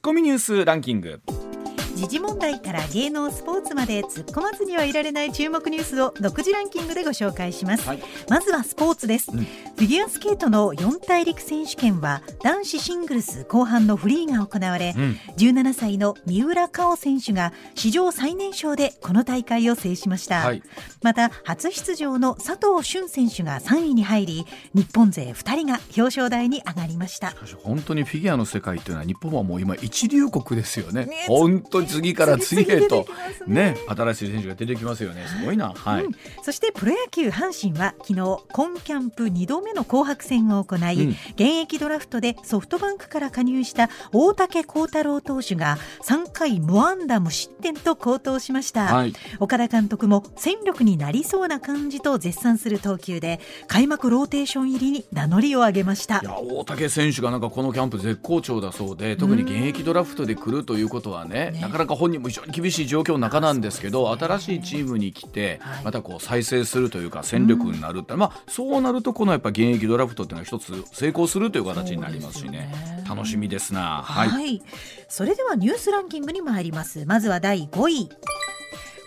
ッコミニュースランキング。時事問題から芸能スポーツまで突っ込まずにはいられない注目ニュースを独自ランキングでご紹介します、はい、まずはスポーツです、うん、フィギュアスケートの四大陸選手権は男子シングルス後半のフリーが行われ、うん、17歳の三浦佳生選手が史上最年少でこの大会を制しました、はい、また初出場の佐藤俊選手が3位に入り日本勢2人が表彰台に上がりました。本当にフィギュアの世界というのは日本はもう今一流国ですよね。ね本当に次から次へと。ね。新しい選手が出てきますよね。すごいな、はい、うん、そしてプロ野球阪神は昨日今キャンプ2度目の紅白戦を行い、うん、現役ドラフトでソフトバンクから加入した大竹幸太郎投手が3回無安打無失点と好投しました、はい、岡田監督も戦力になりそうな感じと絶賛する投球で開幕ローテーション入りに名乗りを上げました。いや大竹選手がなんかこのキャンプ絶好調だそうで特に現役ドラフトで来るということはね、ね。なかなか本人も非常に厳しい状況の中なんですけど新しいチームに来てまたこう再生するというか戦力になるって、まあ、そうなるとこのやっぱ現役ドラフトっていうのは一つ成功するという形になりますしね。楽しみですな、はい、はい、それではニュースランキングに参ります。まずは第5位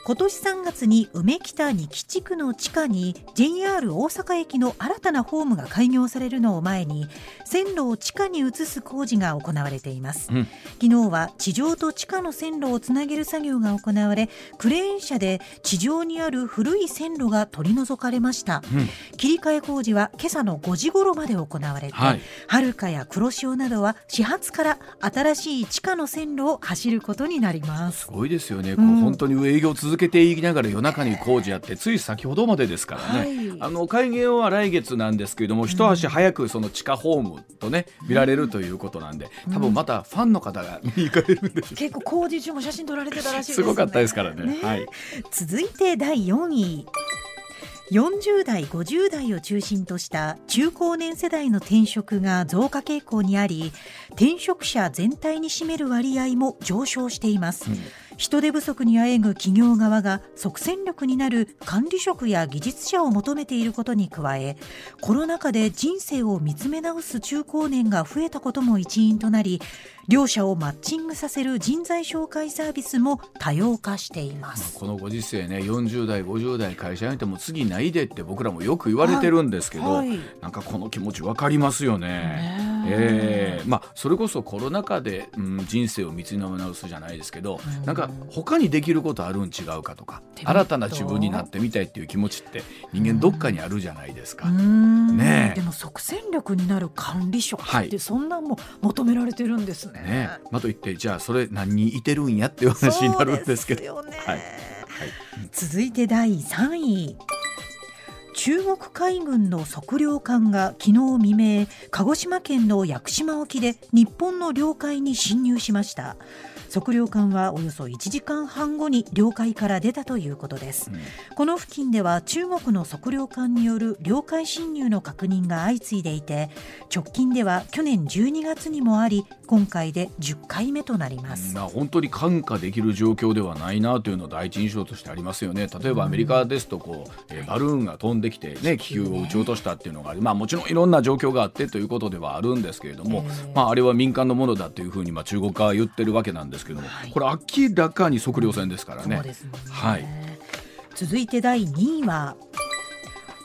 今年3月に梅北二木地区の地下に JR 大阪駅の新たなホームが開業されるのを前に線路を地下に移す工事が行われています、うん、昨日は地上と地下の線路をつなげる作業が行われクレーン車で地上にある古い線路が取り除かれました、うん、切り替え工事は今朝の5時頃まで行われて、はい、遥かや黒潮などは始発から新しい地下の線路を走ることになります。すごいですよね、うん、本当に営業続続けていきながら夜中に工事やってつい先ほどまでですからね、はい、あの開業は来月なんですけれども、一足早くその地下ホームとね見られるということなんで、多分またファンの方が見に行かれるんでし結構工事中も写真撮られてたらしいです、ね、すごかったですからね、ね、はい、続いて第4位。40代50代を中心とした中高年世代の転職が増加傾向にあり転職者全体に占める割合も上昇しています、うん人手不足にあえぐ企業側が即戦力になる管理職や技術者を求めていることに加えコロナ禍で人生を見つめ直す中高年が増えたことも一因となり両者をマッチングさせる人材紹介サービスも多様化しています。このご時世ね40代50代会社辞めても次ないでって僕らもよく言われてるんですけど、はい。はい、なんかこの気持ち分かりますよね。ねえ。ー、まあ、それこそコロナ禍で、うん、人生を見つめ直すじゃないですけど、うん、なんか他にできることあるん違うかとか新たな自分になってみたいっていう気持ちって人間どっかにあるじゃないですか。ね、でも即戦力になる管理職ってそんなも求められてるんですね。ねまあ、といってじゃあそれ何人いてるんやっていう話になるんですけど。ね、はい、はい、続いて第3位。中国海軍の測量艦が昨日未明鹿児島県の屋久島沖で日本の領海に侵入しました測量艦はおよそ1時間半後に領海から出たということです、うん、この付近では中国の測量艦による領海侵入の確認が相次いでいて直近では去年12月にもあり今回で10回目となります、うん、本当に感化できる状況ではないなというの第一印象としてありますよね。例えばアメリカですとこう、えー、バルーンが飛んできて、ね、気球を撃ち落としたっていうのがあり、まあ、もちろんいろんな状況があってということではあるんですけれども、まあ、あれは民間のものだというふうに、まあ、中国側は言ってるわけなんですけども、はい、これ明らかに測量船ですからね。ねはい、続いて第2位は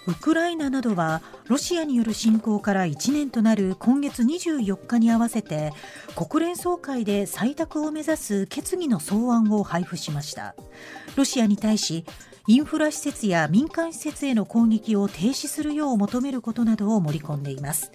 ウクライナなどはロシアによる侵攻から1年となる今月24日に合わせて国連総会で採択を目指す決議の草案を配布しました。ロシアに対しインフラ施設や民間施設への攻撃を停止するよう求めることなどを盛り込んでいます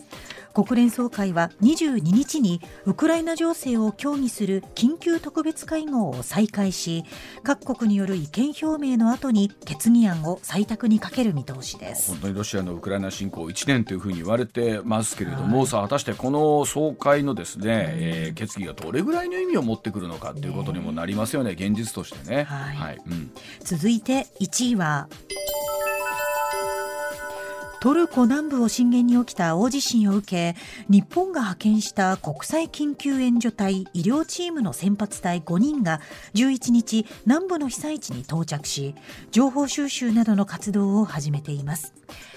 国連総会は22日にウクライナ情勢を協議する緊急特別会合を再開し各国による意見表明の後に決議案を採択にかける見通しです。本当にロシアのウクライナ侵攻1年というふうに言われてますけれども、はい、さあ果たしてこの総会のですね、えー、決議がどれぐらいの意味を持ってくるのかということにもなりますよね現実としてね。はい、はい、うん、続いて1位はトルコ南部を震源に起きた大地震を受け日本が派遣した国際緊急援助隊医療チームの先発隊5人が11日南部の被災地に到着し情報収集などの活動を始めています。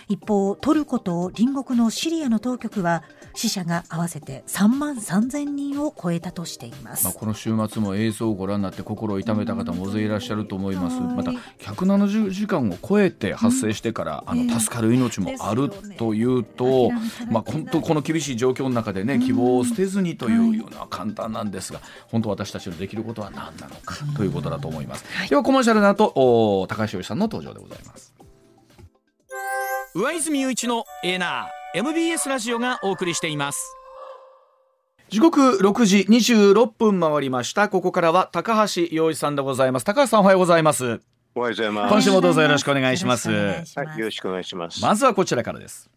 一方トルコと隣国のシリアの当局は死者が合わせて3万3000人を超えたとしています、まあ、この週末も映像をご覧になって心を痛めた方も大勢いらっしゃると思います、また170時間を超えて発生してから、あの助かる命もあるというと、まあ、本当この厳しい状況の中でね希望を捨てずにというような簡単なんですが本当私たちのできることは何なのかということだと思います。ではコマーシャルの後高橋由さんの登場でございます。上泉雄一のエナー MBS ラジオがお送りしています。時刻6時26分回りました。ここからは高橋洋一さんでございます。高橋さんおはようございます。おはようございます。今週もどうぞよろしくお願いします。はいよろしくお願いします。まずはこちらからです。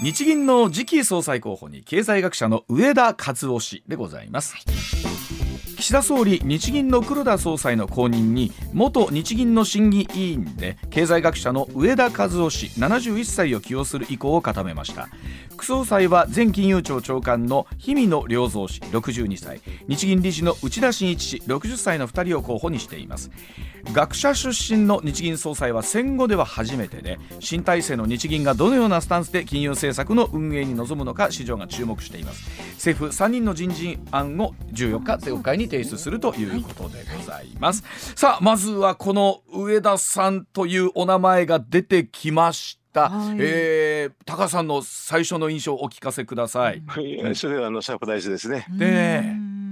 日銀の次期総裁候補に経済学者の上田和夫氏でございます、はい岸田総理日銀の黒田総裁の後任に元日銀の審議委員で経済学者の上田和夫氏71歳を起用する意向を固めました。副総裁は前金融庁長官の氷見野良三氏62歳。日銀理事の内田真一氏60歳の2人を候補にしています。学者出身の日銀総裁は戦後では初めてで新体制の日銀がどのようなスタンスで金融政策の運営に臨むのか市場が注目しています。政府3人の人事案を14日政府会に提出するということでございます、さあまずはこの上田さんというお名前が出てきました、はい、えー、高さんの最初の印象をお聞かせください。はい、それはあのサプライズですね。で、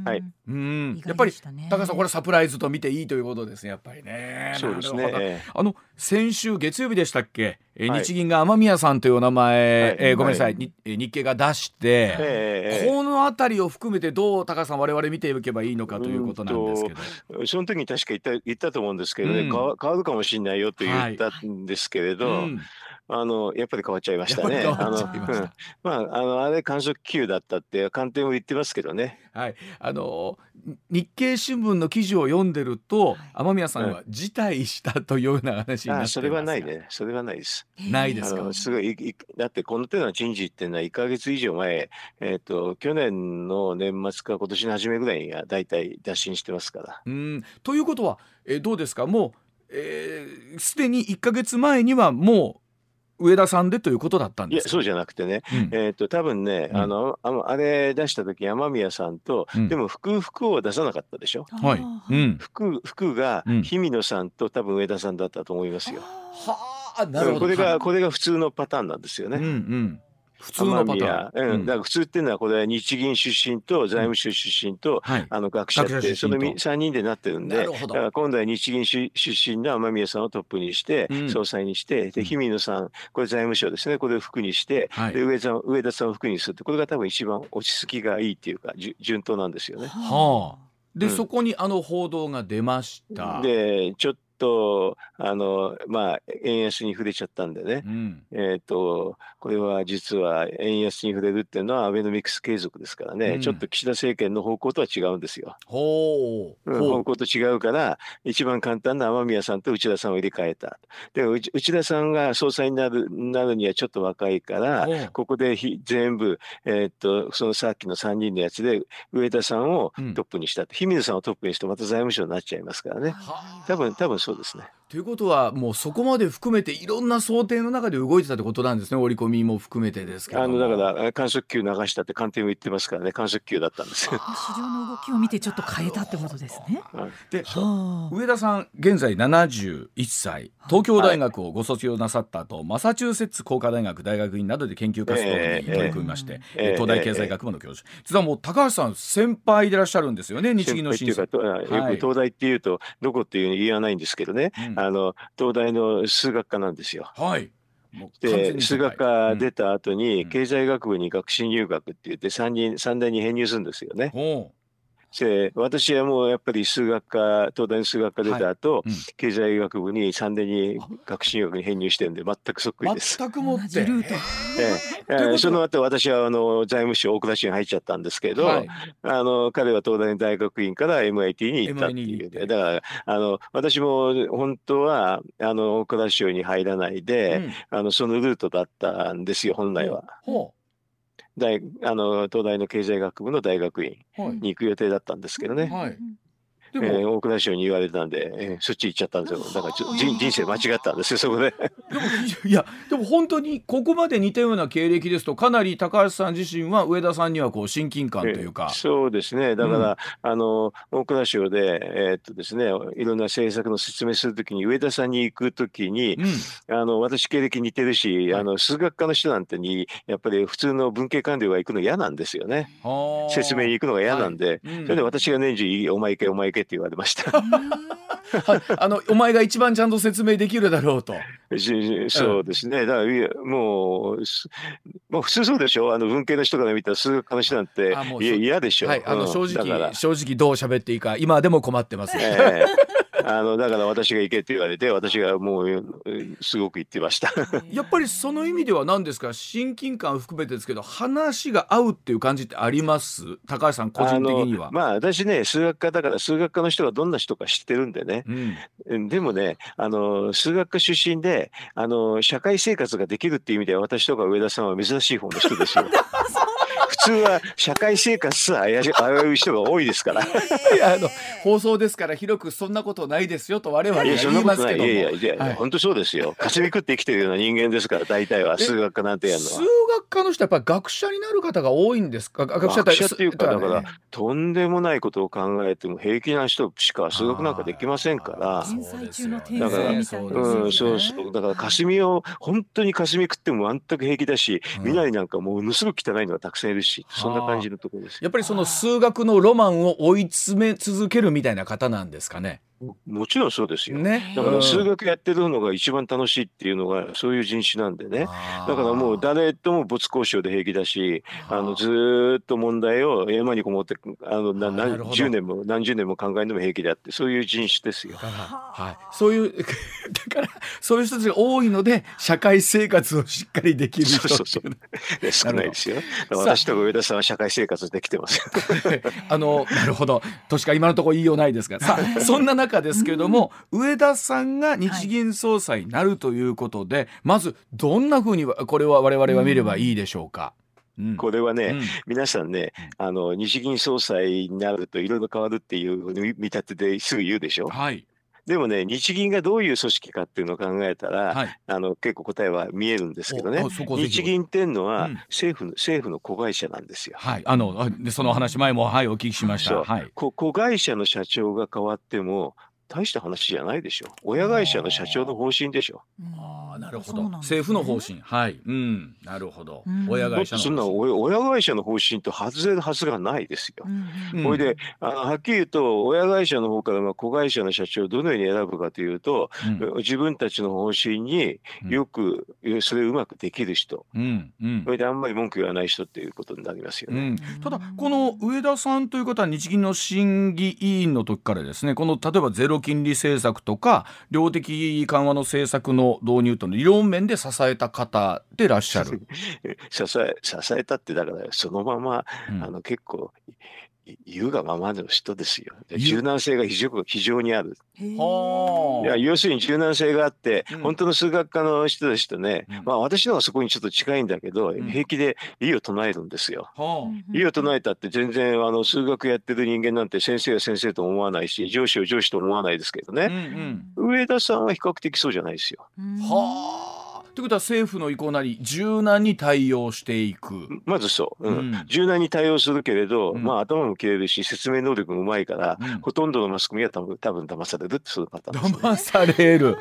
はい。うん、やっぱり高さんこれサプライズと見ていいということですねやっぱりね。そうですね。あの先週月曜日でしたっけ、えー、日銀が雨宮さんというお名前、はい、えー、ごめんなさい、はい、日経が出して、えー、この辺りを含めてどう高さん我々見ていけばいいのかということなんですけど。その時に確か言った言ったと思うんですけどね、うん、変わるかもしれないよと言ったんですけれど。はいうんあのやっぱり変わっちゃいましたね。あの、まああのあれ観測球だったって官邸も言ってますけどね。はい。あの日経新聞の記事を読んでると雨宮さんは辞退したというような話になってます、それはないね。それはないです。ないですか？すごいだってこの手の人事っていうのは1か月以上前、えっ、ー、と去年の年末か今年の初めぐらいにはだいたい打診してますから。うんということは、えー、どうですか？もうすで、えー、に1か月前にはもう上田さんでということだったんですいやそうじゃなくてね、うん、えっ、ー、と多分ね、うん、あのあれ出した時山宮さんと、うん、でも服服を出さなかったでしょ？はい。うん、服服が氷見野さんと多分上田さんだったと思いますよ。はあ、なるほど。これがこれが普通のパターンなんですよね。うんうん普通のパターン、うん、だから普通っていうのはこれは日銀出身と財務省出身と、はい、あの学者ってその3人でなってるんでだから今度は日銀出身の雨宮さんをトップにして、うん、総裁にしてで氷見野さんこれ財務省ですね。これを副にして、はい、で上田上田さんを副にするってこれが多分一番落ち着きがいいっていうか順当なんですよね。はあ。で、うん、そこにあの報道が出ました。でちょっとあのまあ円安に触れちゃったんでね、うん、えっ、とこれは実は円安に触れるっていうのはアベノミクス継続ですからね、うん、ちょっと岸田政権の方向とは違うんですよ。ほう、方向と違うから一番簡単な雨宮さんと内田さんを入れ替えた。でも内田さんが総裁になるなるにはちょっと若いからここで全部、えー、っとそのさっきの3人のやつで上田さんをトップにした、うん、氷水さんをトップにしてまた財務省になっちゃいますからね。多分多分そうですね。ということはもうそこまで含めていろんな想定の中で動いてたってことなんですね。織り込みも含めてですけどあのだから観測球流したって官邸も言ってますからね。観測球だったんですよ市場の動きを見てちょっと変えたってことですね。で上田さん現在71歳。東京大学をご卒業なさった後、はい、マサチューセッツ工科大学大学院などで研究活動に取り組みまして、えーえー、東大経済学部の教授、えー、実はもう高橋さん先輩でいらっしゃるんですよね日銀の審査。よく東大っていうとどこっていうに言わないんですけどね、うん、あの東大の数学科なんですよ。はい。で数学科出た後に経済学部に学士入学って言って3人三大に編入するんですよね。で私はもうやっぱり数学科東大の数学科出た後、はい。うん、経済学部に3年に学士学に編入してるんで全くそっくりです。全くもって。ええ。えその後私はあの財務省大蔵省に入っちゃったんですけど、はい、あの彼は東大の大学院から MIT に行ったっていうだからあの私も本当はあの大蔵省に入らないで、うん、あのそのルートだったんですよ本来は。ほう大あの東大の経済学部の大学院に行く予定だったんですけどね。はい、えー、大蔵省に言われたんで、えー、そっち行っちゃったんですよ。だからちょ人人生間違ったんですよそこで。でもいやでも本当にここまで似たような経歴ですとかなり高橋さん自身は上田さんにはこう親近感というか、そうですね。だから、うん、あの大蔵省でえー、っとですねいろんな政策の説明するときに上田さんに行くときに、うん、あの私経歴似てるし、はい、あの数学科の人なんてにやっぱり普通の文系官僚が行くの嫌なんですよね。説明に行くのが嫌なんで、はい。うん、それで私が年中お前行けお前行けって言われました。あのお前が一番ちゃんと説明できるだろうと。そうですね。だからもうもう普通そうでしょ？あの文系の人から見たら数学科の人なんて嫌でしょ。はい、あの正直、正直どう喋っていいか今でも困ってます。えー あのだから私が行けって言われて私がもうすごく言ってました。やっぱりその意味では何ですか？親近感含めてですけど話が合うっていう感じってあります？高橋さん個人的には。まあ私ね数学科だから数学科の人がどんな人か知ってるんでね、うん、でもねあの数学科出身であの社会生活ができるっていう意味では私とか上田さんは珍しい方の人ですよ 普通は社会生活さ危うい人が多いですから。あの放送ですから広くそんなことないですよと我々は言いますけども。い。やいやいや、はい、本当そうですよ。かすみ食って生きてるような人間ですから大体は数学科なんてやるのは。数学科の人はやっぱ学者になる方が多いんですか？学者っていうかだからとんでもないことを考えても平気な人しか数学なんかできませんから。だからうんそうそう。だからかすみを本当にかすみ食っても全く平気だし、うん、未来なんかものすごく汚いのがたくさんいるしそんな感じのところです。やっぱりその数学のロマンを追い詰め続けるみたいな方なんですかね。もちろんそうですよ。ね、だから数学やってるのが一番楽しいっていうのがそういう人種なんでね。だからもう誰とも没交渉で平気だし、あのずっと問題を山にこもってあのな何十年も何十年も考えるのも平気であってそういう人種ですよ。はい。そういう だからそういう人たちが多いので社会生活をしっかりできる人そうそうそう少ないですよ。私と上田さんは社会生活できてます。あのなるほど。としか今のところ言いようないですが、さあ そんな中ですけれども、上田さんが日銀総裁になるということで、はい、まずどんなふうにこれは我々は見ればいいでしょうか？これはね、うん、皆さんね、あの日銀総裁になるといろいろ変わるっていう見立てですぐ言うでしょ？はい。でもね、日銀がどういう組織かっていうのを考えたら、はい、あの結構答えは見えるんですけどね、日銀っていうのは政府の、うん、政府の子会社なんですよ。はい、あのその話前もはいお聞きしました。はい、子会社の社長が変わっても大した話じゃないでしょ。親会社の社長の方針でしょ。ああ、なるほど、政府の方針。はい。うん。なるほど。親会社のそんな親会社の方針と外れるはずがないですよ。これであはっきり言うと親会社の方からまあ子会社の社長をどのように選ぶかというと、自分たちの方針によく、それをうまくできる人、うんそれであんまり文句言わない人っていうことになりますよね。ただこの上田さんという方は日銀の審議委員の時からですね、この例えばゼロ金利政策とか量的緩和の政策の導入との理論面で支えた方でいらっしゃる。支え支えたってだからそのまま、うん、あの結構言うがままの人ですよ。柔軟性が非常非常にある。いや要するに柔軟性があって、うん、本当の数学科の人たちとね、うん、まあ私のはそこにちょっと近いんだけど、うん、平気で異を唱えるんですよ。異を唱えたって全然あの数学やってる人間なんて先生は先生と思わないし上司を上司と思わないですけどね、うんうん、上田さんは比較的そうじゃないですよ。はあ。ということは政府の意向なり柔軟に対応していく。まずそう、うん、うん、柔軟に対応するけれど、うん、まあ頭も切れるし説明能力もうまいから、うん、ほとんどのマスコミは多分多分騙されるってそういうパターンね、騙される。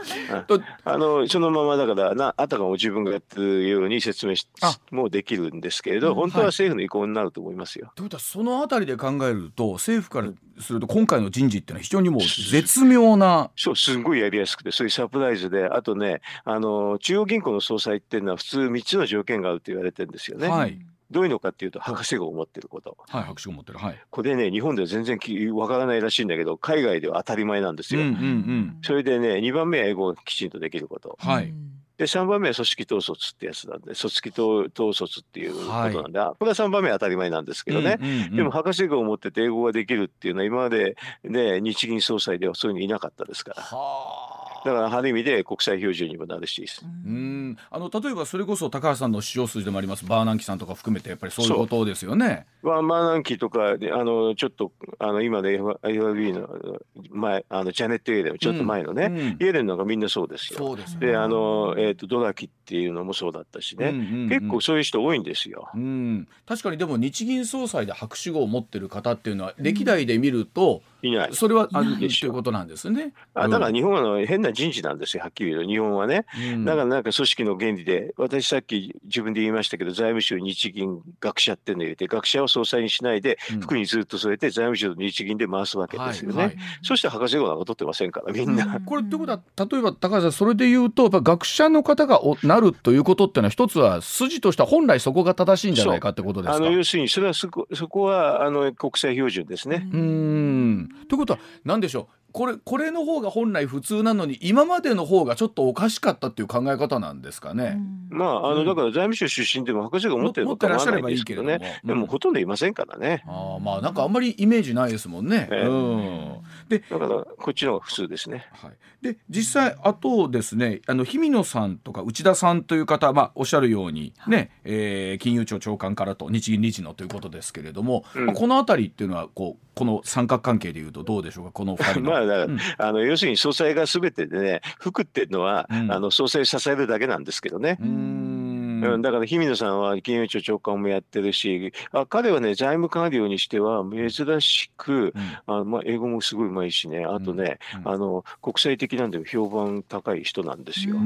あのそのままだからなあたかも自分がやってるように説明しもできるんですけれど、本当は政府の意向になると思いますよ。と、はい、いうことはそのあたりで考えると政府からすると今回の人事っていうのは非常にもう絶妙な。そうすごいやりやすくてそういうサプライズであとねあの中央銀行の総裁ってのは普通3つの条件があると言われてるんですよね。はいどういうのかっていうと博士号を持ってること。はい、博士号を持ってる。はい。これね、日本では全然わからないらしいんだけど、海外では当たり前なんですよ。うんうんうん、それでね、2番目は英語をきちんとできること。はい。で、3番目は組織統率ってやつなんで、組織統率っていうことなんで、はい、これは3番目は当たり前なんですけどね。うんうんうん、でも博士号を持ってて英語ができるっていうのは今までね、日銀総裁ではそういうのいなかったですから。はあ。だからある意味で国際標準にもなるし。うん。あの例えばそれこそ高橋さんの使用筋でもあります。バーナンキさんとか含めてやっぱりそういうことですよね。バーナンキとかあのちょっとあの今の FRB の前あのジャネット・イエレンちょっと前のね、うん。うん、イエレンなんかみんなそうですよ。そうです、ね、であの、えーと、ドラキっていうのもそうだったしね、うんうんうん、結構そういう人多いんですよ。うん、確かにでも日銀総裁で博士号を持ってる方っていうのは歴代で見ると、いない。それはあるということなんですね。あだから日本は変な人事なんですよはっきり言うと日本はね。うん、だからなんか組織の原理で私さっき自分で言いましたけど財務省日銀学者っていうのを入れて学者を総裁にしないで服にずっと添えて財務省と日銀で回すわけですよね。はいはい、そして博士号なんか取ってませんからみんな。これってことは例えば高橋さんそれで言うとやっぱ学者の方がなるということっていうのは一つは筋としては本来そこが正しいんじゃないかってことですか？あの要するにそれはそこそこはあの国際標準ですね。うんということは何でしょう？これこれの方が本来普通なのに今までの方がちょっとおかしかったっていう考え方なんですかね。まああのだから財務省出身でも博士が持ってるのかもないですけどね。でもほとんどいませんからね。あまあなんかあんまりイメージないですもんね。うん。でだからこっちの方が普通ですね。はい。で実際あとですねあの氷見野さんとか内田さんという方まあおっしゃるようにね、はい、えー、金融庁長官からと日銀理事のということですけれども、うん、この辺りっていうのはこうこの三角関係でいうとどうでしょうか？この二人 まあ、うん、あの要するに総裁がすべてでね服っていうのは、うん、あの総裁を支えるだけなんですけどね。うんうん、だから氷見野さんは金融庁長官もやってるしあ彼はね財務官僚にしては珍しく、うん、あまあ、英語もすごいうまいしね。あとね、うん、あの国際的なんで評判高い人なんですよ。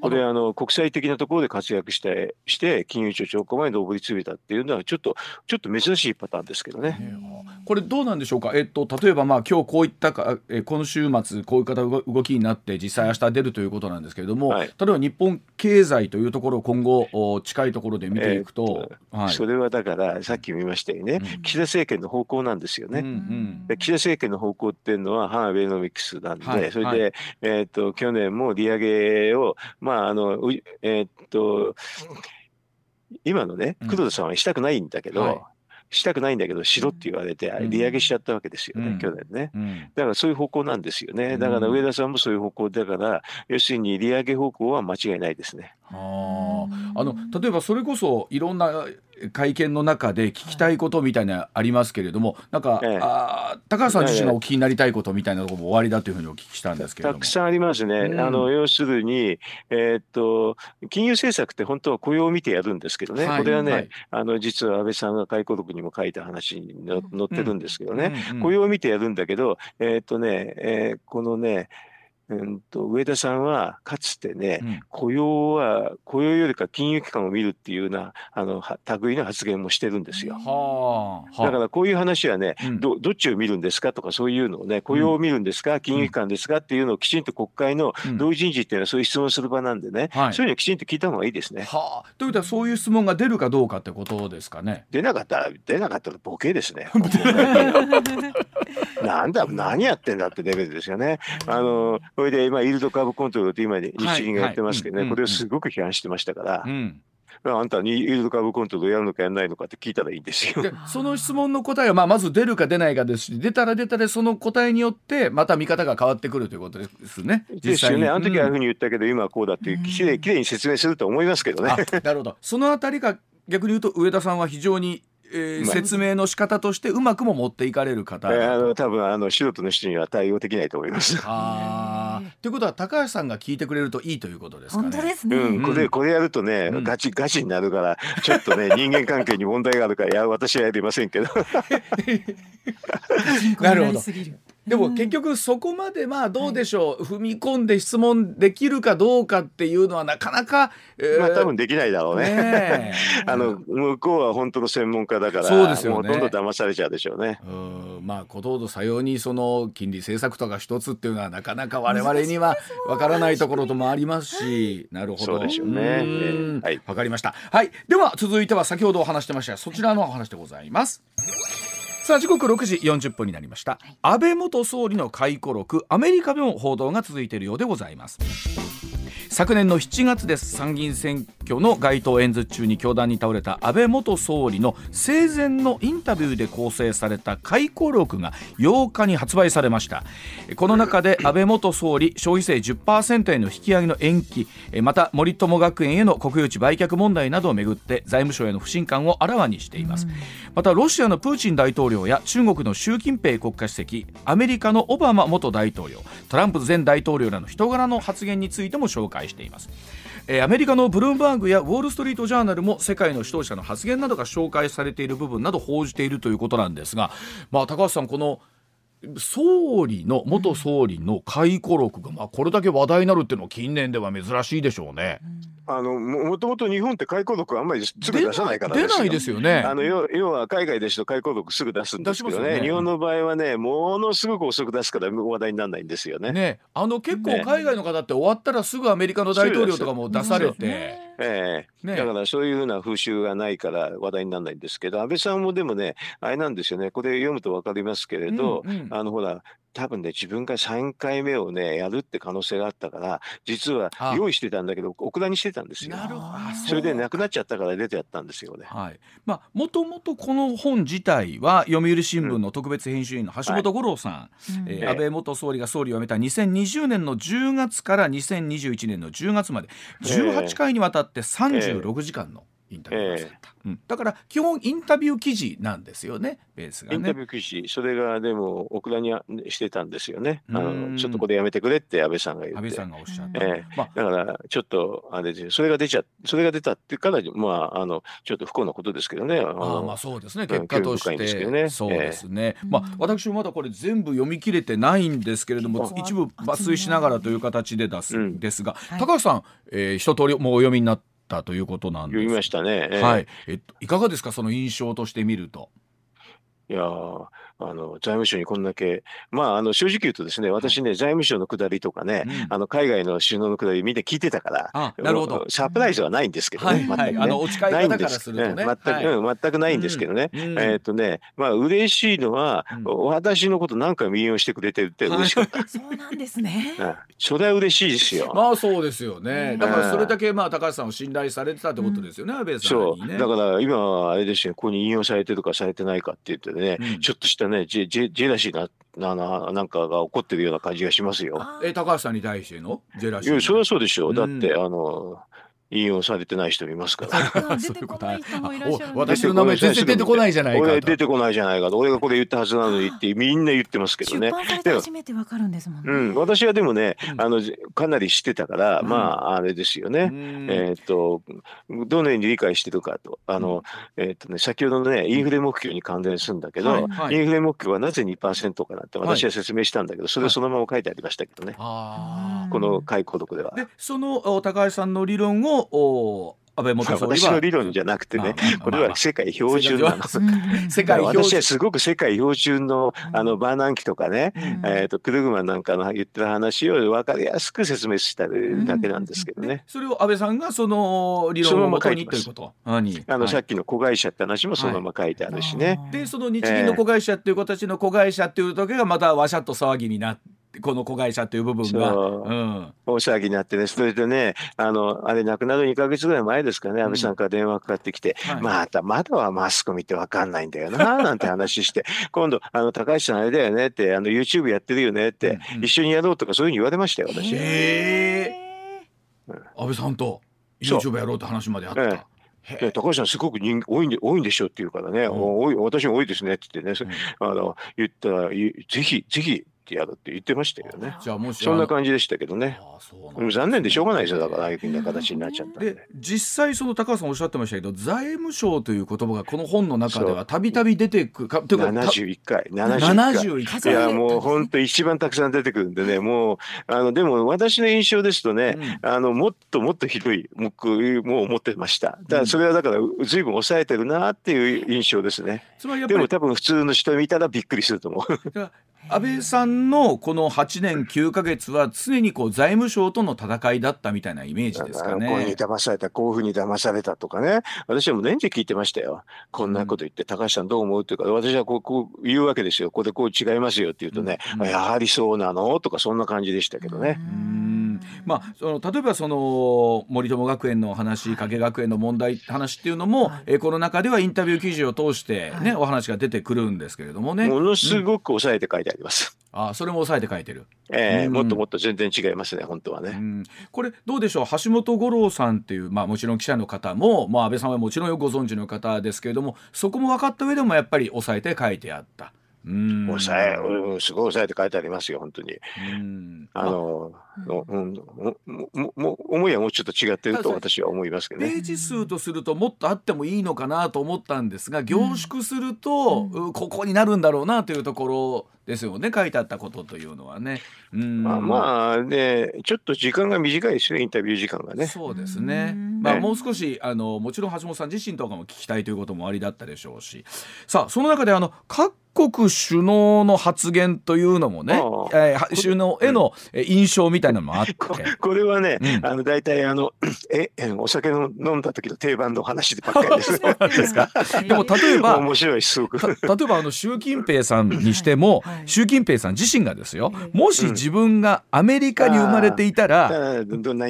これあの国際的なところで活躍してして金融庁長官まで上り詰めたっていうのはちょっとちょっと珍しいパターンですけどね。これどうなんでしょうか、えっと、例えばまあ今日こういったか、え今週末こういう方動きになって実際明日出るということなんですけれども、はい、例えば日本経済というところを今後近いところで見ていくと、えーはい、それはだからさっきも言いましたよね、うん、岸田政権の方向なんですよね。うんうん、で岸田政権の方向っていうのは反アベノミクスなんで、はい、それで、はい、えーと、去年も利上げをまああのえっ、と今のね工藤さんはしたくないんだけど、したくないんだけどしろって言われて利上げしちゃったわけですよね、うん、去年ね、うん、だからそういう方向なんですよね。だから上田さんもそういう方向だから要するに利上げ方向は間違いないですね。ああの例えばそれこそいろんな会見の中で聞きたいことみたいなありますけれども、なんか、ええ、あ高橋さん自身がお聞きになりたいことみたいなところも終わりだというふうにお聞きしたんですけれども。たくさんありますね。うん、あの要するに、えー、っと金融政策って本当は雇用を見てやるんですけどね、はい、これはね、はい、あの実は安倍さんが回顧録にも書いた話に載ってるんですけどね、うんうん、雇用を見てやるんだけど、えー、っとね、えー、このねうんと、上田さんはかつてね、うん、雇用は雇用よりか金融機関を見るっていうようなあの類の発言もしてるんですよ。はあ、だからこういう話はね、うん、どどっちを見るんですかとかそういうのをね雇用を見るんですか、金融機関ですかっていうのをきちんと国会の同意人事っていうのはそういう質問する場なんでね、はい、そういうのをきちんと聞いた方がいいですね。はあ、ということはそういう質問が出るかどうかってことですかね。出なかったら出なかったらボケですね。なんだ何やってんだってレベルですよね。あのそれで今イールドカーブコントロールって今日銀がやってますけどね、これをすごく批判してましたから。うんあんたにイールドカーブコントロールやるのかやらないのかって聞いたらいいんですよ。その質問の答えは、まあ、まず出るか出ないかですし出たら出たでその答えによってまた見方が変わってくるということですね。ですよね。あの時はああいうふうに言ったけど、今はこうだってきれいきれいに説明すると思いますけどね。なるほど。そのあたりが逆に言うと上田さんは非常にえー、説明の仕方としてうまくも持っていかれる方、えー、あの多分あの素人の人には対応できないと思います。あということは高橋さんが聞いてくれるといいということですかね。本当ですね。うん、これこれやるとね、うん、ガチガチになるからちょっとね 人間関係に問題があるからいや私はやりませんけど。なるほど。でも結局そこまでまあどうでしょう、踏み込んで質問できるかどうかっていうのはなかなか、えー、まあ多分できないだろうね。ね あの向こうは本当の専門家だからそうですよ、ね、ほとんど騙されちゃうでしょうね。うんまあことほどさようにその金利政策とか一つっていうのはなかなか我々にはわからないところともありますしなるほど。そうでしょうね。はいわかりました。はいでは続いては先ほどお話してましたそちらのお話でございます。さあ時刻6時40分になりました、はい、安倍元総理の回顧録アメリカでも報道が続いているようでございます。昨年の7月です。参議院選挙の街頭演説中に凶弾に倒れた安倍元総理の生前のインタビューで構成された回顧録が8日に発売されました。この中で安倍元総理消費税10%への引き上げの延期また森友学園への国有地売却問題などをめぐって財務省への不信感をあらわにしています。またロシアのプーチン大統領や中国の習近平国家主席アメリカのオバマ元大統領トランプ前大統領らの人柄の発言についても紹介しています、えー、アメリカのブルームバーグやウォール・ストリート・ジャーナルも世界の指導者の発言などが紹介されている部分など報じているということなんですが、まあ、高橋さんこの総理の元総理の回顧録が、まあ、これだけ話題になるっていうのは近年では珍しいでしょうね。あのもともと日本って回顧録あんまりすぐ出さないから出ないですよね。あの要要は海外ですと回顧録すぐ出すんですけどね、ね、日本の場合はねものすごく遅く出すから話題にならないんですよね。ねあの結構海外の方って終わったらすぐアメリカの大統領とかも出されて。ええ。ね、だからそういうふうな風習がないから話題にならないんですけど安倍さんもでもねあれなんですよね。これ読むと分かりますけれど、うんうん、あのほら多分ね自分が3回目をねやるって可能性があったから実は用意してたんだけどオクラにしてたんですよ。なるほど。それでなくなっちゃったから出てやったんですよね。はい。まあ、もともとこの本自体は読売新聞の特別編集員の橋本五郎さん、はいえー、安倍元総理が総理を辞めた2020年の10月から2021年の10月まで。18回にわたって36時間の。えーインタビューされた、えーうん、だから基本インタビュー記事なんですよね。ベースがね。インタビュー記事それがでもオクラにしてたんですよね。あのちょっとこれやめてくれって安倍さんが言って。安倍さんがおっしゃった、えーまあ、だからちょっとあれでそれが出ちゃそれが出たってからまああのちょっと不幸なことですけどね。あまあそうですね。結果として、ね、そうですね、えー、まあ私もまだこれ全部読み切れてないんですけれども一部抜粋しながらという形で出すんですが、うん、高橋さん、えー、一通りもうお読みになってったということなんです。読みましたね。はい。えっといかがですか？その印象として見ると。いやあの財務省にこんだけ、まあ、あの正直言うとですね、私ね、財務省のくだりとかね、うん、あの海外の首脳のくだり、みんな聞いてたから、なるほど。サプライズはないんですけどね、はいはい、あのお使い方からするとね、全く、はい、うん、全くないんですけどね、うん、えー、っとね、まあ嬉しいのは、うん、私のこと何回も引用してくれてるって嬉しかった。そうなんですね。それは嬉しいですよ。まあそうですよね。だからそれだけまあ高橋さんを信頼されてたってことですよね、安倍さん、ね、そう、だから今あれですよ、ここに引用されてるかされてないかって言ってね、ちょっとしたね、ジェジェジェラシーなななんかが起こってるような感じがしますよ。え高橋さんに対してのジェラシーいやそれはそうでしょう。だって、あの引用されてない人いますから。そう いうこと。私の名前全然出てこないじゃないか俺出てこないじゃないかと。俺がこれ言ったはずなのにってみんな言ってますけどね。初めてわかるんですもんね。うん、私はでもね、あのかなり知ってたから、まああれですよね。えっとどのように理解してるかと、あのえっとね先ほどのねインフレ目標に関連するんだけど、インフレ目標はなぜ2%かなって私は説明したんだけど、それそのまま書いてありましたけどね。この回顧録では。でその高橋さんの理論をお安倍元総理は。私の理論じゃなくてね、これは世界標準なの。世界私はすごく世界標準のあのバーナンキとかね、えっとクルグマンなんかの言ってる話を分かりやすく説明しただけなんですけどね。それを安倍さんがその理論をもとにということ。あのさっきの子会社って話もそのまま書いてあるしね。でその日銀の子会社っていう形の子会社っていう時がまたわしゃっと騒ぎになって。この子会社という部分が、う。ん、大騒ぎになってねそれでねあのあれ亡くなる2か月ぐらい前ですかね安倍さんから電話かかってきて、うん、またまだはマスコミって分かんないんだよな なんて話して。今度あの高橋さんあれだよねってあの YouTube やってるよねって、うん、一緒にやろうとかそういうふうに言われましたよ私。へー、安倍さんと YouTube やろうって話まであった。高橋さんすごく人多いんで多いんでしょって言うからね、うん、多い私も多いですねって言ってね、うん、あの言ったらぜひぜひってやるって言ってましたよね。じゃあもしそんな感じでしたけどね。残念でしょうがないですよ。だからああいうな形になっちゃったで。実際その高橋さんおっしゃってましたけど財務省という言葉がこの本の中ではたびたび出てくるかというか71回。71回。いやもう本当一番たくさん出てくるんでねもうあのでも私の印象ですとね、うん、あのもっともっとひどいもう思ってました。だからそれはだから随分抑えてるなっていう印象ですね、でも多分普通の人見たらびっくりすると思う安倍さんのこの8年9か月は常にこう財務省との戦いだったみたいなイメージですかね。こういうふうに騙された、こういうふうに騙されたとかね。私はもう年中聞いてましたよ。こんなこと言って、高橋さんどう思うっていうか、私はこうこう言うわけですよ。ここでこう違いますよって言うとね、うん、やはりそうなの？とかそんな感じでしたけどね。うんまあ、その例えばその森友学園の話加計学園の問題話っていうのも、はい、えこの中ではインタビュー記事を通してね、はい、お話が出てくるんですけれどもねものすごく抑えて書いてあります。うん、あそれも抑えて書いてる。えー、うん、もっともっと全然違いますね本当はね、うん、これどうでしょう？橋本五郎さんっていう、まあ、もちろん記者の方も、まあ、安倍さんはもちろんよくご存知の方ですけれどもそこも分かった上でもやっぱり抑えて書いてあった。抑え、うん、すごい抑えて書いてありますよ、本当に。あの、うん、もも思いはもうちょっと違ってると私は思いますけどね。ページ数とするともっとあってもいいのかなと思ったんですが、凝縮すると、うん、ここになるんだろうなというところですよね、書いてあったことというのはね。うん、まあ、まあね、ちょっと時間が短いですね、インタビュー時間がね。そうですね。まあ、もう少しあのもちろん橋本さん自身とかも聞きたいということもありだったでしょうし、さあその中であの各国首脳の発言というのもね、えー、首脳への印象みたいなのもあって。これはね、うん、あの大体あの えお酒の飲んだ時の定番の話でばっかりです。でも例えば面白いすごく例えばあの習近平さんにしても、はい、習近平さん自身がですよもし自分がアメリカに生まれていたら、うん、どんな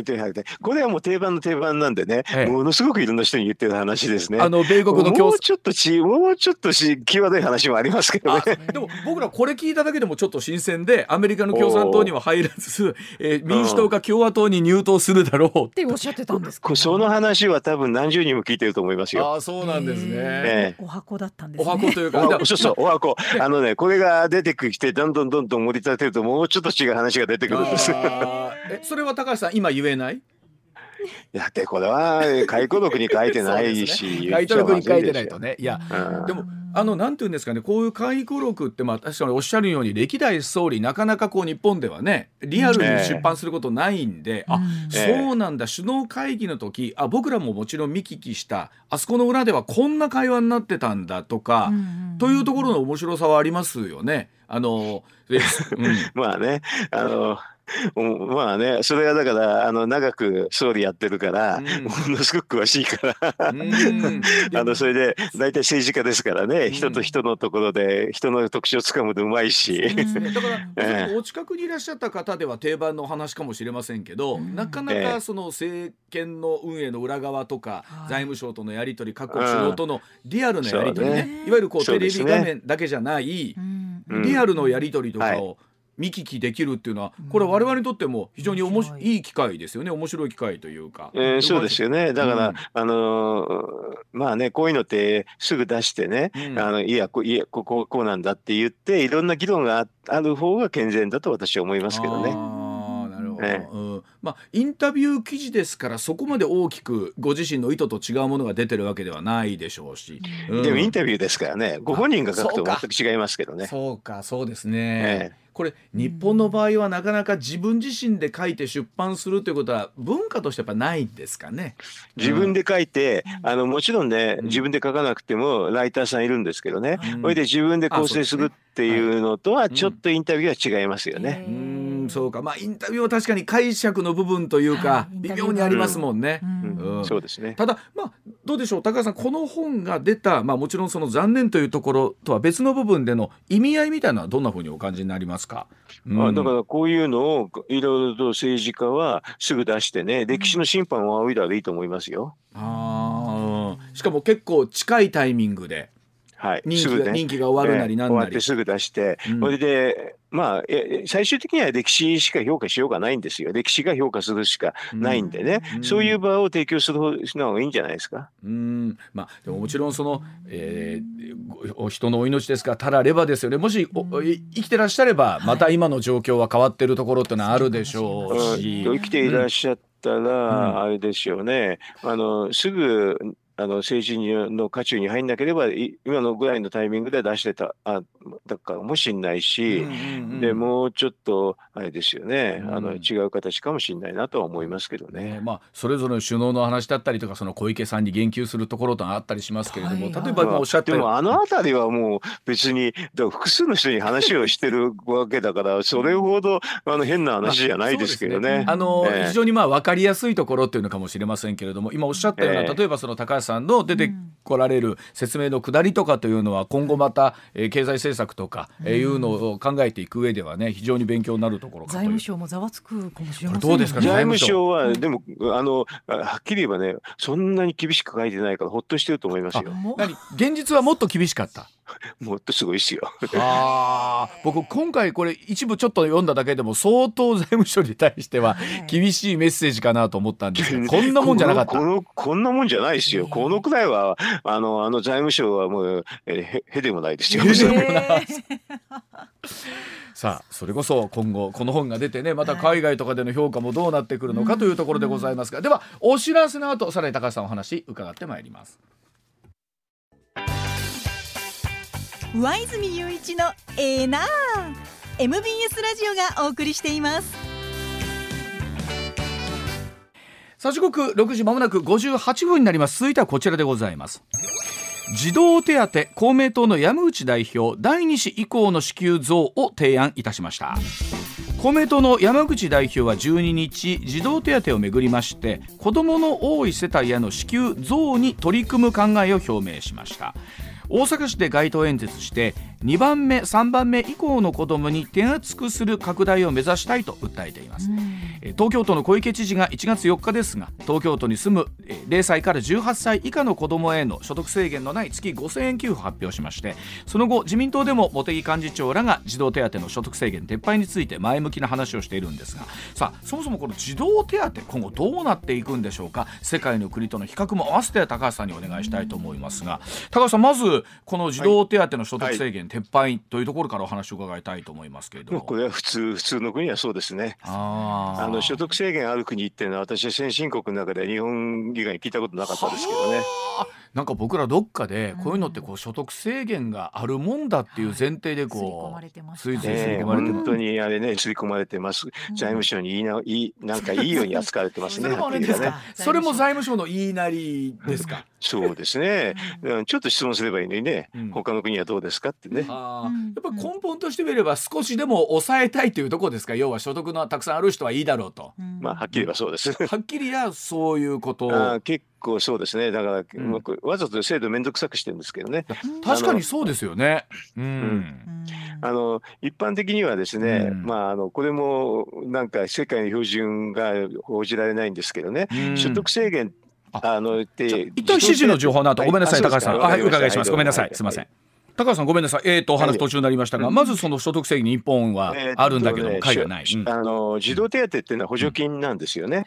これはもう定番の定番なんでね、ええ、ものすごくいろんな人に言ってる話ですね。あの米国のもうちょっとちもうちょっとし際どい話もありますけどね。でも僕らこれ聞いただけでもちょっと新鮮でアメリカの共産党には入らず、えー、民主党か共和党に入党するだろうっておっしゃってたんですか、ね、その話は多分何十人も聞いてると思いますよ。あそうなんですね、えー、お箱だったんです、ね、お箱というかそうそうお箱。あのねこれが出てきてどんどんどんどん盛り立てるともうちょっと違う話が出てくるんです。えそれは高橋さん今言えない？いやでこれは回顧録に書いてないし、回顧録に書いてないとね。いや、うん、でもあのなんていうんですかねこういう回顧録ってまあ確かにおっしゃるように歴代総理なかなかこう日本ではねリアルに出版することないんで、えー、あ、えー、そうなんだ首脳会議の時あ僕らももちろん見聞きしたあそこの裏ではこんな会話になってたんだとか、というところの面白さはありますよね。あの、うん、まあねあの まあねそれはだからあの長く総理やってるから、うん、ものすごく詳しいから。あのそれで大体政治家ですからね、うん、人と人のところで人の特徴をつかむのうまいし、だからお近くにいらっしゃった方では定番の話かもしれませんけど、なかなかその政権の運営の裏側とか、財務省とのやり取り各国首脳とのリアルなやり取りね。ね、いわゆるこうテレビ画面だけじゃない、リアルのやり取りとかを、はい見聞きできるっていうのはこれ我々にとっても非常におもしいい機会ですよね。面白い機会というか。えー、そうですよね。だから、うん、あのー、まあねこういうのってすぐ出してね、うん、あのいやこいやこここうなんだって言っていろんな議論がある方が健全だと私は思いますけどね。なるほど、ね、うん。まあ、インタビュー記事ですからそこまで大きくご自身の意図と違うものが出てるわけではないでしょうし、うん、でもインタビューですからねご本人が書くと全く違いますけどね。そうか。そうですね、ええこれ日本の場合はなかなか自分自身で書いて出版するということは文化としてやっぱないんですかね。自分で書いて、うん、あのもちろんね自分で書かなくてもライターさんいるんですけどね、うん、それで自分で構成するっていうのとはちょっとインタビューは違いますよね。うんそうか。まあインタビューは確かに解釈の部分というか、微妙にありますもんね。そうですね。ただまあどうでしょう。高橋さんこの本が出た、まあ、もちろんその残念というところとは別の部分での意味合いみたいなのはどんなふうにお感じになりますか、うん、あだからこういうのをいろいろと政治家はすぐ出してね歴史の審判を仰いだらいいと思いますよ。あしかも結構近いタイミングで。はい、任期が、ね、任期が終わるなりなんなり、終わってすぐ出して、うん、それでまあ、最終的には歴史しか評価しようがないんですよ。歴史が評価するしかないんでね、うん、そういう場を提供するのがいいんじゃないですか？うん。まあ、でももちろんその、えー、人のお命ですからたらればですよね。もし生きてらっしゃればまた今の状況は変わってるところってのはあるでしょうし。生きていらっしゃったら、あれですよね、あのすぐあの政治の渦中に入んなければ今のぐらいのタイミングで出してた。あだからもしんないし、うんうんうん、でもうちょっとあれですよね、うん、あの違う形かもしれないなとは思いますけどね。ねまあ、それぞれの首脳の話だったりとかその小池さんに言及するところとあったりしますけれども、はいはい、例えば今おっしゃったでもあの辺りはもう別に複数の人に話をしてるわけだからそれほどあの変な話じゃないですけどね。あの、非常にまあ分かりやすいところっていうのかもしれませんけれども今おっしゃったような、えー、例えばその高橋さんの出てこられる説明の下りとかというのは今後また、えー、経済政策とか、えー、いうのを考えていく上ではね非常に勉強になるところ財務省もざわつくかもしれません、ね、どうですか、ね、財務省は、でもあのはっきり言えばねそんなに厳しく書いてないからほっとしてると思いますよ。何？現実はもっと厳しかった もっとすごいですよ。あ僕今回これ一部ちょっと読んだだけでも相当財務省に対しては厳しいメッセージかなと思ったんですけど、こんなもんじゃなかった。このこんなもんじゃないですよ。このくらいはあのあの財務省はもうえへでもないですよ。さあそれこそ今後この本が出てねまた海外とかでの評価もどうなってくるのかというところでございますが、ではお知らせの後さらに高橋さんお話伺ってまいります。上泉雄一のエーナー MBS ラジオがお送りしています。さあ時刻6時まもなく58分になります。続いてはこちらでございます。児童手当公明党の山口代表第2子以降の支給増を提案いたしました。公明党の山口代表は12日児童手当をめぐりまして子どもの多い世帯への支給増に取り組む考えを表明しました。大阪市で街頭演説して2番目3番目以降の子どもに手厚くする拡大を目指したいと訴えています、東京都の小池知事が1月4日ですが東京都に住む0歳から18歳以下の子どもへの所得制限のない月5000円給付を発表しましてその後自民党でも茂木幹事長らが児童手当の所得制限撤廃について前向きな話をしているんですがさあそもそもこの児童手当今後どうなっていくんでしょうか？世界の国との比較も合わせて高橋さんにお願いしたいと思いますが高橋さんまずこの児童手当の所得制限撤廃というところからお話を伺いたいと思いますけれども、これは普通普通の国はそうですね。あの所得制限ある国っていうのは私は先進国の中で日本以外に聞いたことなかったですけどね。なんか僕らどっかでこういうのってこう所得制限があるもんだっていう前提でこうついつい刷り込まれてます、本当にあれね刷り込まれてます、財務省に言いないいなんかいいように扱われてますね それも財務省の言いなりですか？そうですね、うん、ちょっと質問すればいいのにね、うん、他の国はどうですかってね。あやっぱ根本としてみれば少しでも抑えたいというところですか？要は所得のたくさんある人はいいだろうと。まあはっきり言えばそうです。はっきりやそういうこと。あ結構そうですね。だから、うん、わざと制度面倒くさくしてるんですけどね。確かにそうですよね。うん、あの一般的にはですね、まああのこれもなんか世界の標準が報じられないんですけどね、所得制限あので一旦指示の情報の後ごめんなさい高橋さん。はい伺いします。ごめんなさい。すみません。高橋さんごめんなさい。えっ、ー、と話途中になりましたが、まずその所得制限日本はあるんだけど、海外ない、あの児童手当っていうのは補助金なんですよね、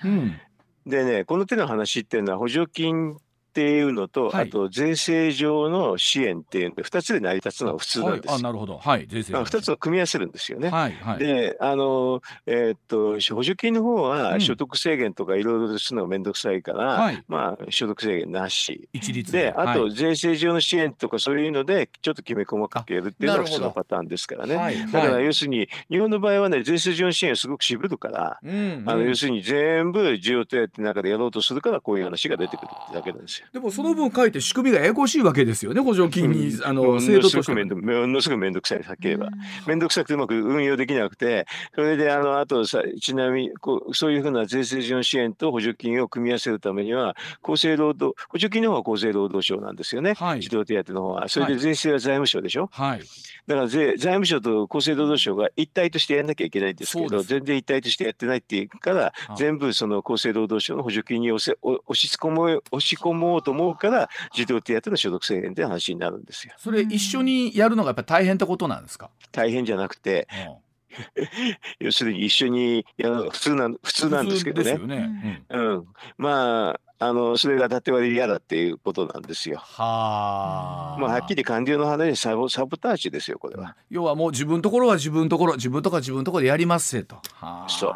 でねこの手の話っていうのは補助金っていうのと、はい、あと税制上の支援っていうの2つで成り立つのが普通なんです。はい、あなるほど、はい、税制2つを組み合わせるんですよね。はいはい、であの、えー、っと補助金の方は所得制限とかいろいろするのが面倒くさいから、うん、まあ、所得制限なし。一律で。あと税制上の支援とかそういうのでちょっときめ細かくやるっていうのが普通のパターンですからね。はい、だから要するに日本の場合はね税制上の支援をすごく渋るから、うんうん、あの要するに全部需要手当の中でやろうとするからこういう話が出てくるってだけなんですよ。でもその分書いて仕組みがややこしいわけですよね補助金に、あの制度としてものすごく面倒くさい。さっき言えば。面倒くさくてうまく運用できなくてそれであのあとさちなみにこうそういうふうな税制上の支援と補助金を組み合わせるためには厚生労働補助金の方は厚生労働省なんですよね、はい、児童手当の方は。それで税制は財務省でしょ、はい、だから税財務省と厚生労働省が一体としてやらなきゃいけないんですけど全然一体としてやってないっていうから全部その厚生労働省の補助金に押せ押し込もう押し込もうと思うから児童手当の所得制限って話になるんですよ。それ一緒にやるのがやっぱり大変ってことなんですか？大変じゃなくて、要するに一緒にやるのが普通な普通なんですけどね。ねうん、うん、まああのそれが縦割り嫌だっていうことなんですよ。はあ。まあはっきり官僚の話サボサボタージュですよこれは。要はもう自分ところは自分ところ自分とか自分ところでやりますせと。はあ。そう。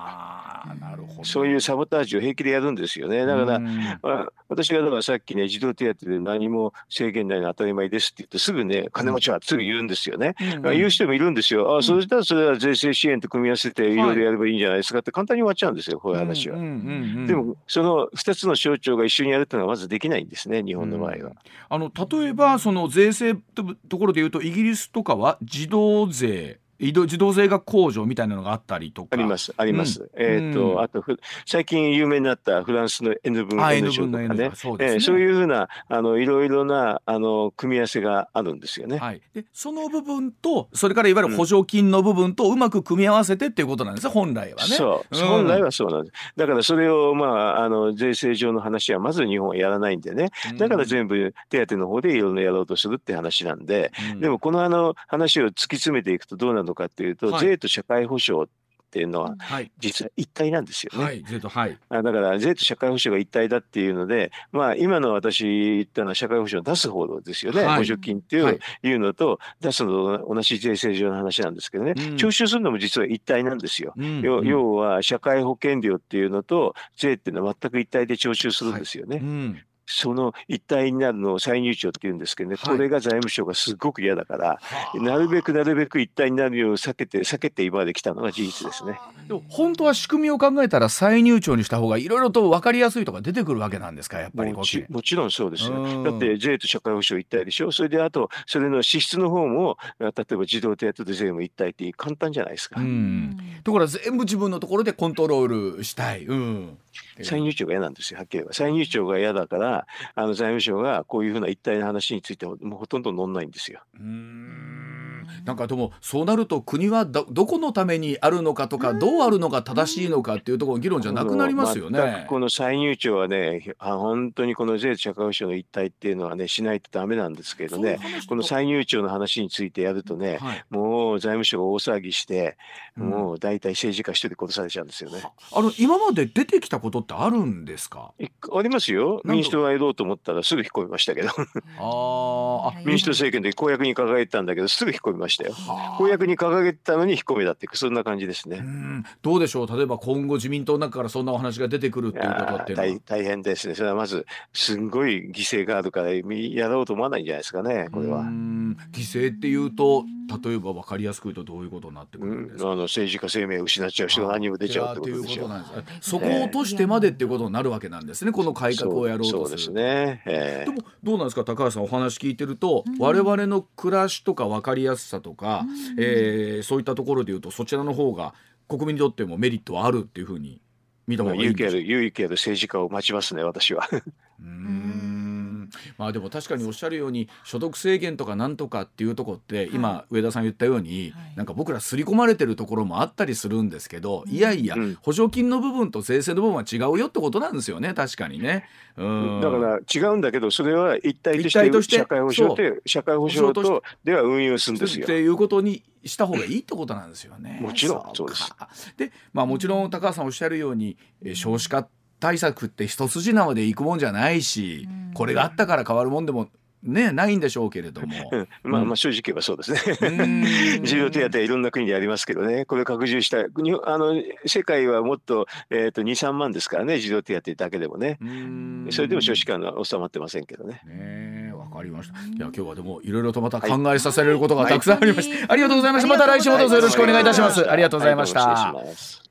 なるそういうサボタージュを平気でやるんですよね。だから、まあ、私がだからさっきね、児童手当で何も制限ないの当たり前ですって言って、すぐね、金持ちはすぐ言うんですよね。うん、言う人もいるんですよ。あそうしたらそれは税制支援と組み合わせていろいろやればいいんじゃないですかって簡単に終わっちゃうんですよ、こういう話は。でも、その2つの省庁が一緒にやるっていうのはまずできないんですね、日本の場合は。うん、あの例えば、その税制ところでいうと、イギリスとかは児童税自動税額控除みたいなのがあったりとか。ありますあります、うん、えっ、ー、と、うん、あと最近有名になったフランスの N 分 N 乗とかね。そうね、えー、そういうふうなあのいろいろなあの組み合わせがあるんですよね、はい、でその部分とそれからいわゆる補助金の部分とうまく組み合わせてっていうことなんです本来はね。そう、本来はそうなんです。だからそれをまああの税制上の話はまず日本はやらないんでね。だから全部手当の方でいろいろやろうとするって話なんで、でもこのあの話を突き詰めていくとどうなるのかっていうと、はい。税と社会保障っていうのは、実は一体なんですよね。はい、税と、はい。だから税と社会保障が一体だっていうので、まあ今の私言ったのは社会保障を出す方ですよね。はい、補助金っていう,、はい、いうのと出すのと同じ税制上の話なんですけどね、うん、徴収するのも実は一体なんですよ。うん、要要は社会保険料っていうのと税っていうのは全く一体で徴収するんですよね。うんその一体になるのを再入庁って言うんですけどね、これが財務省がすごく嫌だから、なるべくなるべく一体になるよう避けて避けて今まで来たのが事実ですね。でも本当は仕組みを考えたら再入庁にした方がいろいろと分かりやすいとか出てくるわけなんですかやっぱりもちもちろんそうですよ。だって税と社会保障一体でしょそれであとそれの支出の方も例えば児童手当で税も一体って簡単じゃないですか。ところが全部自分のところでコントロールしたい。うん再入庁が嫌なんですよ、はっきり言えば。再入庁が嫌だから、あの財務省がこういうふうな一体の話についてもうほとんど乗んないんですよ。うんなんかでもそうなると国はどどこのためにあるのかとかどうあるのが正しいのかっていうところの議論じゃなくなりますよね。この再入庁はねあ本当にこの税社会保障の一体っていうのはねしないとダメなんですけどね。この再入庁の話についてやるとね、はい、もう財務省が大騒ぎして、うん、もう大体政治家一人で殺されちゃうんですよね。あの今まで出てきたことってあるんですか？ありますよ。民主党がやろうと思ったらすぐ引っ込みましたけど。あ 民主党政権で公約に掲げてたんだけどすぐ引っ込みましたよ。公約に掲げてたのに引っ込めだってそんな感じですね。どうでしょう？例えば今後自民党の中からそんなお話が出てくるっていうことって大大変ですね。それはまずすんごい犠牲があるからやろうと思わないんじゃないですかねこれは。犠牲っていうと例えば分かりやすく言うとどういうことになってくるんですか、あの政治家生命を失っちゃう人が何も出ちゃうってことでしょう。そこを落としてまでっていうことになるわけなんですね、この改革をやろうとする。そうですね、えー、でもどうなんですか？高橋さんお話聞いてると、うん、我々の暮らしとか分かりやすさとか、うん、えー、そういったところでいうとそちらの方が国民にとってもメリットはあるっていうふうに見た方がいいんでしょう勇気ある政治家を待ちますね私は。うんまあでも確かにおっしゃるように所得制限とかなんとかっていうとこって今上田さん言ったようになんか僕ら刷り込まれてるところもあったりするんですけどいやいや補助金の部分と税制の部分は違うよってことなんですよね確かにね。うんだから違うんだけどそれは一体として社会保障って社会保障とでは運用するんですよ。っていうことにした方がいいってことなんですよね。もちろんそうです。でまあもちろん高橋さんおっしゃるように少子化って対策って一筋縄でいくもんじゃないし、これがあったから変わるもんでもね、ないんでしょうけれども。まあ、まあ、正直言えばそうですね。児童手当いろんな国でありますけどね、これ拡充したい。あの、世界はもっと、えっ、ー、と、2、3万ですからね、児童手当だけでもね。それでも少子化は収まってませんけどね。ねわかりました。いや、今日はでも、いろいろとまた考えさせられることがたくさんありました。はい、ありがとうございました。また来週もどうぞよろしくお願いいたします。ありがとうございました。